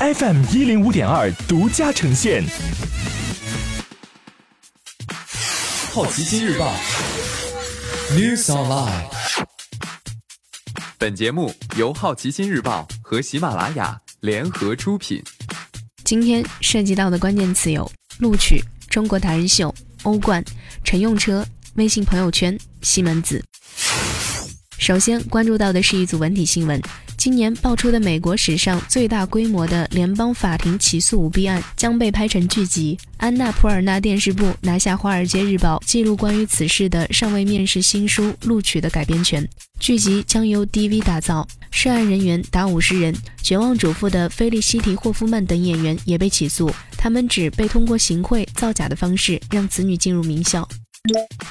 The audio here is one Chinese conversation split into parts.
FM 一零五点二独家呈现。好奇心日报，News Online。本节目由好奇心日报和喜马拉雅联合出品。今天涉及到的关键词有：录取、中国达人秀、欧冠、乘用车、微信朋友圈、西门子。首先关注到的是一组文体新闻。今年爆出的美国史上最大规模的联邦法庭起诉舞弊案将被拍成剧集。安娜普尔纳电视部拿下《华尔街日报》记录关于此事的尚未面世新书录取的改编权。剧集将由 DV 打造，涉案人员达五十人。绝望主妇的菲利西提·霍夫曼等演员也被起诉，他们指被通过行贿、造假的方式让子女进入名校。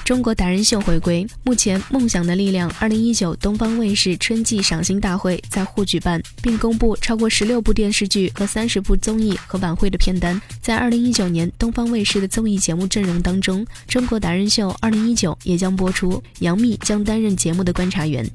中国达人秀回归，目前《梦想的力量》二零一九东方卫视春季赏心大会在沪举办，并公布超过十六部电视剧和三十部综艺和晚会的片单。在二零一九年东方卫视的综艺节目阵容当中，《中国达人秀二零一九》也将播出，杨幂将担任节目的观察员。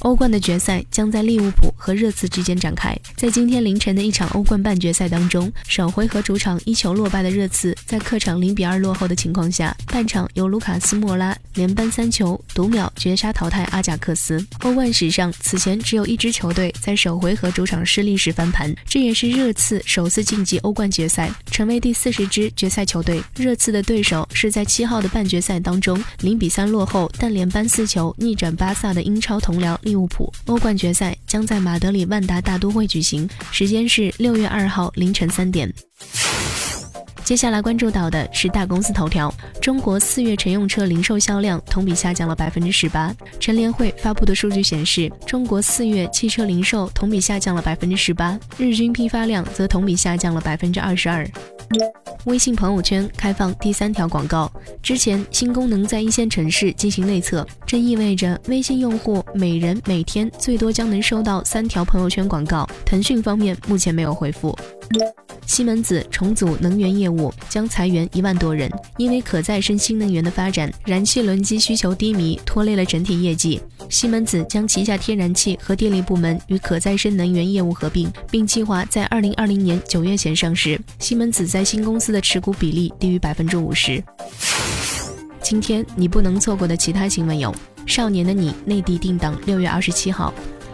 欧冠的决赛将在利物浦和热刺之间展开。在今天凌晨的一场欧冠半决赛当中，首回合主场一球落败的热刺，在客场零比二落后的情况下，半场由卢卡斯·莫拉连扳三球，独秒绝杀淘汰阿贾克斯。欧冠史上此前只有一支球队在首回合主场失利时翻盘，这也是热刺首次晋级欧冠决赛，成为第四十支决赛球队。热刺的对手是在七号的半决赛当中零比三落后，但连扳四球逆转巴萨的英超同僚。利物浦欧冠决赛将在马德里万达大都会举行，时间是六月二号凌晨三点。接下来关注到的是大公司头条：中国四月乘用车零售销量同比下降了百分之十八。乘联会发布的数据显示，中国四月汽车零售同比下降了百分之十八，日均批发量则同比下降了百分之二十二。微信朋友圈开放第三条广告。之前新功能在一线城市进行内测，这意味着微信用户每人每天最多将能收到三条朋友圈广告。腾讯方面目前没有回复。西门子重组能源业务，将裁员一万多人。因为可再生新能源的发展，燃气轮机需求低迷，拖累了整体业绩。西门子将旗下天然气和电力部门与可再生能源业务合并，并计划在二零二零年九月前上市。西门子在新公司的持股比例低于百分之五十。今天你不能错过的其他新闻有：少年的你内地定档六月二十七号；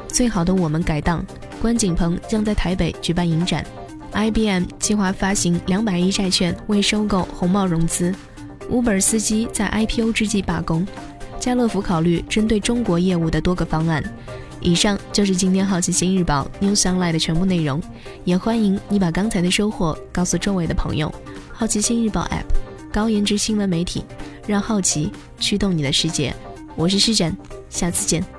最好的我们改档，关锦鹏将在台北举办影展。IBM 计划发行两百亿债券为收购红帽融资，Uber 司机在 IPO 之际罢工，家乐福考虑针对中国业务的多个方案。以上就是今天好奇心日报 News Online 的全部内容，也欢迎你把刚才的收获告诉周围的朋友。好奇心日报 App，高颜值新闻媒体，让好奇驱动你的世界。我是施展，下次见。